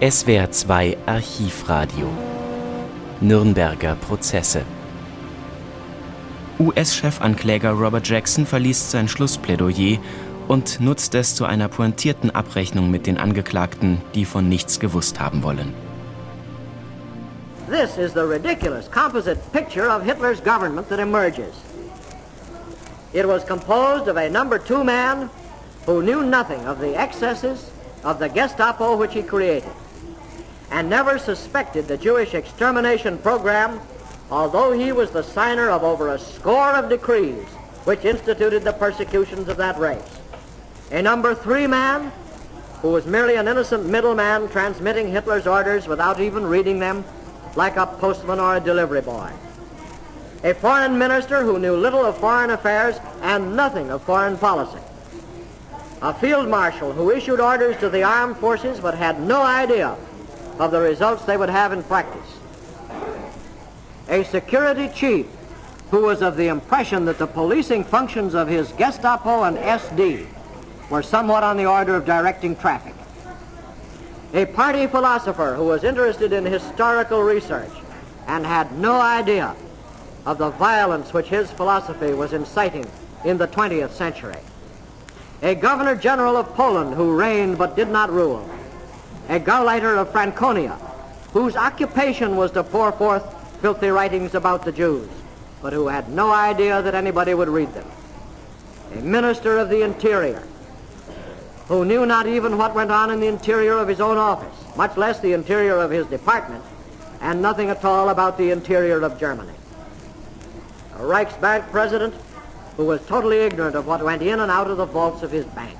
SWR 2 Archivradio Nürnberger Prozesse US-Chefankläger Robert Jackson verliest sein Schlussplädoyer und nutzt es zu einer pointierten Abrechnung mit den Angeklagten, die von nichts gewusst haben wollen. This is the ridiculous composite picture of Hitler's government that emerges. It was composed of a number two man who knew nothing of the excesses of the Gestapo which he created and never suspected the Jewish extermination program, although he was the signer of over a score of decrees which instituted the persecutions of that race. A number three man who was merely an innocent middleman transmitting Hitler's orders without even reading them, like a postman or a delivery boy. A foreign minister who knew little of foreign affairs and nothing of foreign policy. A field marshal who issued orders to the armed forces but had no idea of the results they would have in practice. A security chief who was of the impression that the policing functions of his Gestapo and SD were somewhat on the order of directing traffic. A party philosopher who was interested in historical research and had no idea of the violence which his philosophy was inciting in the 20th century. A governor general of Poland who reigned but did not rule a Gauleiter of Franconia, whose occupation was to pour forth filthy writings about the Jews, but who had no idea that anybody would read them. A minister of the interior, who knew not even what went on in the interior of his own office, much less the interior of his department, and nothing at all about the interior of Germany. A Reichsbank president who was totally ignorant of what went in and out of the vaults of his bank.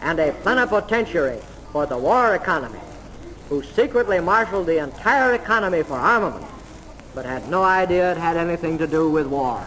And a plenipotentiary for the war economy, who secretly marshaled the entire economy for armament, but had no idea it had anything to do with war.